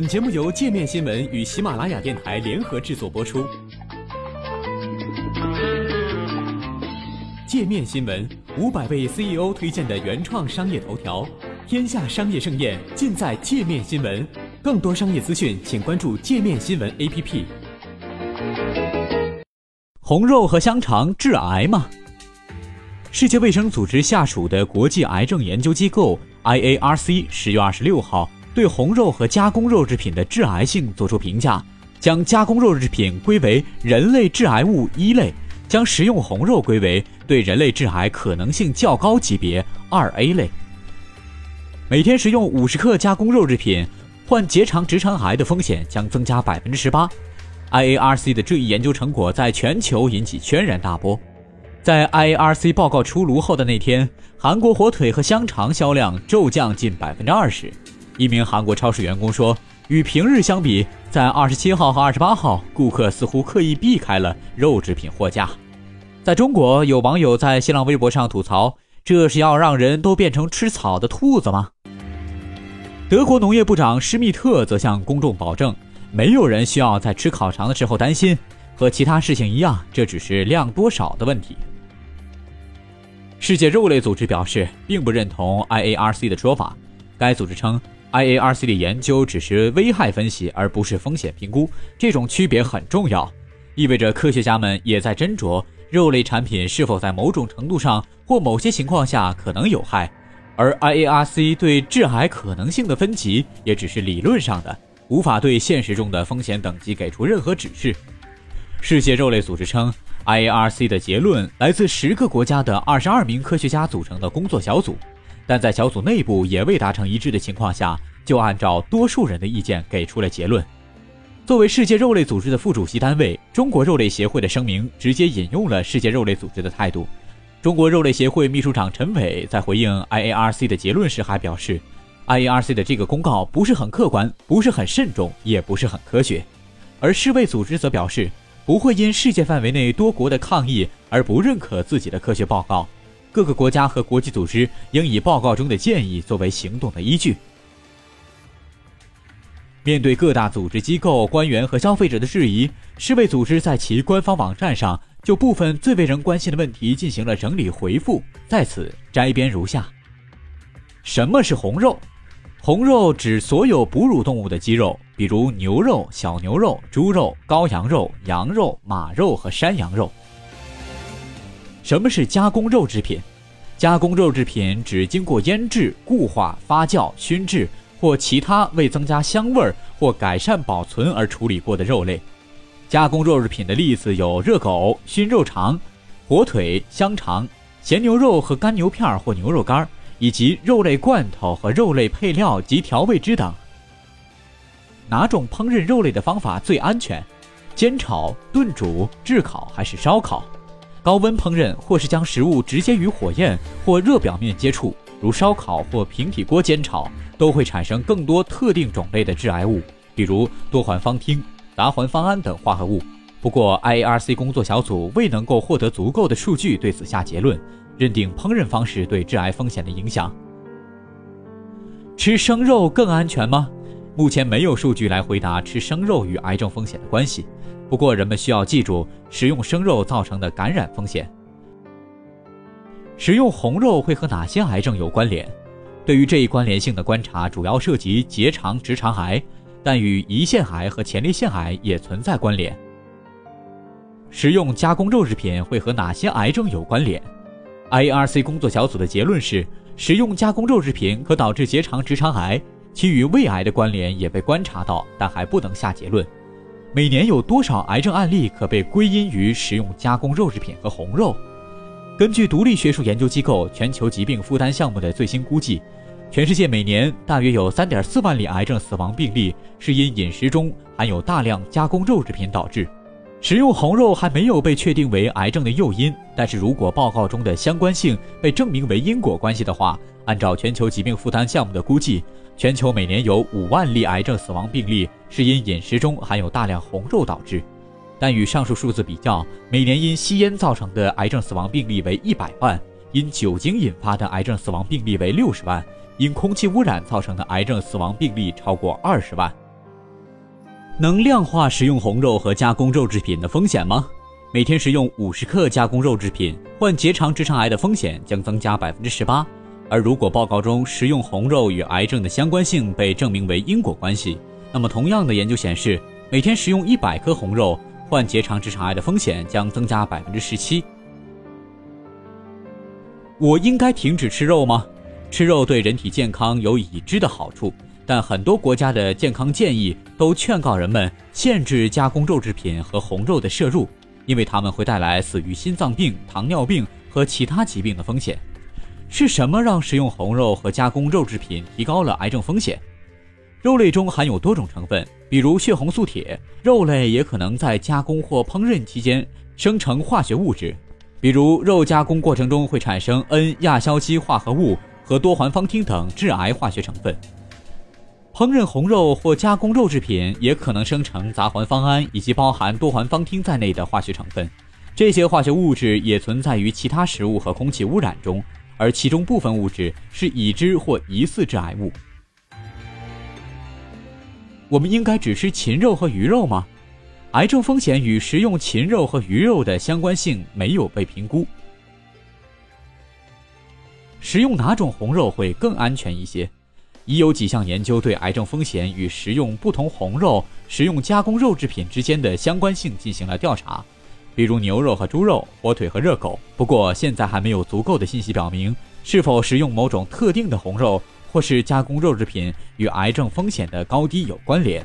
本节目由界面新闻与喜马拉雅电台联合制作播出。界面新闻五百位 CEO 推荐的原创商业头条，天下商业盛宴尽在界面新闻。更多商业资讯，请关注界面新闻 APP。红肉和香肠致癌吗？世界卫生组织下属的国际癌症研究机构 IARC 十月二十六号对红肉和加工肉制品的致癌性作出评价，将加工肉制品归为人类致癌物一类，将食用红肉归为对人类致癌可能性较高级别二 A 类。每天食用五十克加工肉制品，患结肠直肠癌的风险将增加百分之十八。IARC 的这一研究成果在全球引起轩然大波。在 IARC 报告出炉后的那天，韩国火腿和香肠销量骤降近百分之二十。一名韩国超市员工说：“与平日相比，在二十七号和二十八号，顾客似乎刻意避开了肉制品货架。”在中国，有网友在新浪微博上吐槽：“这是要让人都变成吃草的兔子吗？”德国农业部长施密特则向公众保证。没有人需要在吃烤肠的时候担心，和其他事情一样，这只是量多少的问题。世界肉类组织表示，并不认同 IARC 的说法。该组织称，IARC 的研究只是危害分析，而不是风险评估。这种区别很重要，意味着科学家们也在斟酌肉类产品是否在某种程度上或某些情况下可能有害，而 IARC 对致癌可能性的分级也只是理论上的。无法对现实中的风险等级给出任何指示。世界肉类组织称，IARC 的结论来自十个国家的二十二名科学家组成的工作小组，但在小组内部也未达成一致的情况下，就按照多数人的意见给出了结论。作为世界肉类组织的副主席单位，中国肉类协会的声明直接引用了世界肉类组织的态度。中国肉类协会秘书长陈伟在回应 IARC 的结论时还表示。IARC 的这个公告不是很客观，不是很慎重，也不是很科学。而世卫组织则表示，不会因世界范围内多国的抗议而不认可自己的科学报告。各个国家和国际组织应以报告中的建议作为行动的依据。面对各大组织机构、官员和消费者的质疑，世卫组织在其官方网站上就部分最为人关心的问题进行了整理回复，在此摘编如下：什么是红肉？红肉指所有哺乳动物的肌肉，比如牛肉、小牛肉、猪肉、羔羊肉、羊肉、马肉和山羊肉。什么是加工肉制品？加工肉制品指经过腌制、固化、发酵、熏制或其他为增加香味儿或改善保存而处理过的肉类。加工肉制品的例子有热狗、熏肉肠、火腿、香肠、咸牛肉和干牛片或牛肉干。以及肉类罐头和肉类配料及调味汁等。哪种烹饪肉类的方法最安全？煎炒、炖煮、炙烤还是烧烤？高温烹饪或是将食物直接与火焰或热表面接触，如烧烤或平底锅煎炒，都会产生更多特定种类的致癌物，比如多环芳烃、达环芳胺等化合物。不过，IARC 工作小组未能够获得足够的数据对此下结论。认定烹饪方式对致癌风险的影响。吃生肉更安全吗？目前没有数据来回答吃生肉与癌症风险的关系。不过，人们需要记住食用生肉造成的感染风险。食用红肉会和哪些癌症有关联？对于这一关联性的观察，主要涉及结肠直肠癌，但与胰腺癌和前列腺癌也存在关联。食用加工肉制品会和哪些癌症有关联？IARC 工作小组的结论是，食用加工肉制品可导致结肠直肠癌，其与胃癌的关联也被观察到，但还不能下结论。每年有多少癌症案例可被归因于食用加工肉制品和红肉？根据独立学术研究机构全球疾病负担项目的最新估计，全世界每年大约有3.4万例癌症死亡病例是因饮食中含有大量加工肉制品导致。食用红肉还没有被确定为癌症的诱因，但是如果报告中的相关性被证明为因果关系的话，按照全球疾病负担项目的估计，全球每年有五万例癌症死亡病例是因饮食中含有大量红肉导致。但与上述数字比较，每年因吸烟造成的癌症死亡病例为一百万，因酒精引发的癌症死亡病例为六十万，因空气污染造成的癌症死亡病例超过二十万。能量化食用红肉和加工肉制品的风险吗？每天食用五十克加工肉制品，患结肠直肠癌的风险将增加百分之十八。而如果报告中食用红肉与癌症的相关性被证明为因果关系，那么同样的研究显示，每天食用一百克红肉，患结肠直肠癌的风险将增加百分之十七。我应该停止吃肉吗？吃肉对人体健康有已知的好处。但很多国家的健康建议都劝告人们限制加工肉制品和红肉的摄入，因为它们会带来死于心脏病、糖尿病和其他疾病的风险。是什么让食用红肉和加工肉制品提高了癌症风险？肉类中含有多种成分，比如血红素铁。肉类也可能在加工或烹饪期间生成化学物质，比如肉加工过程中会产生 N 亚硝基化合物和多环芳烃等致癌化学成分。烹饪红肉或加工肉制品也可能生成杂环芳胺以及包含多环芳烃在内的化学成分，这些化学物质也存在于其他食物和空气污染中，而其中部分物质是已知或疑似致癌物。我们应该只吃禽肉和鱼肉吗？癌症风险与食用禽肉和鱼肉的相关性没有被评估。食用哪种红肉会更安全一些？已有几项研究对癌症风险与食用不同红肉、食用加工肉制品之间的相关性进行了调查，比如牛肉和猪肉、火腿和热狗。不过，现在还没有足够的信息表明是否食用某种特定的红肉或是加工肉制品与癌症风险的高低有关联。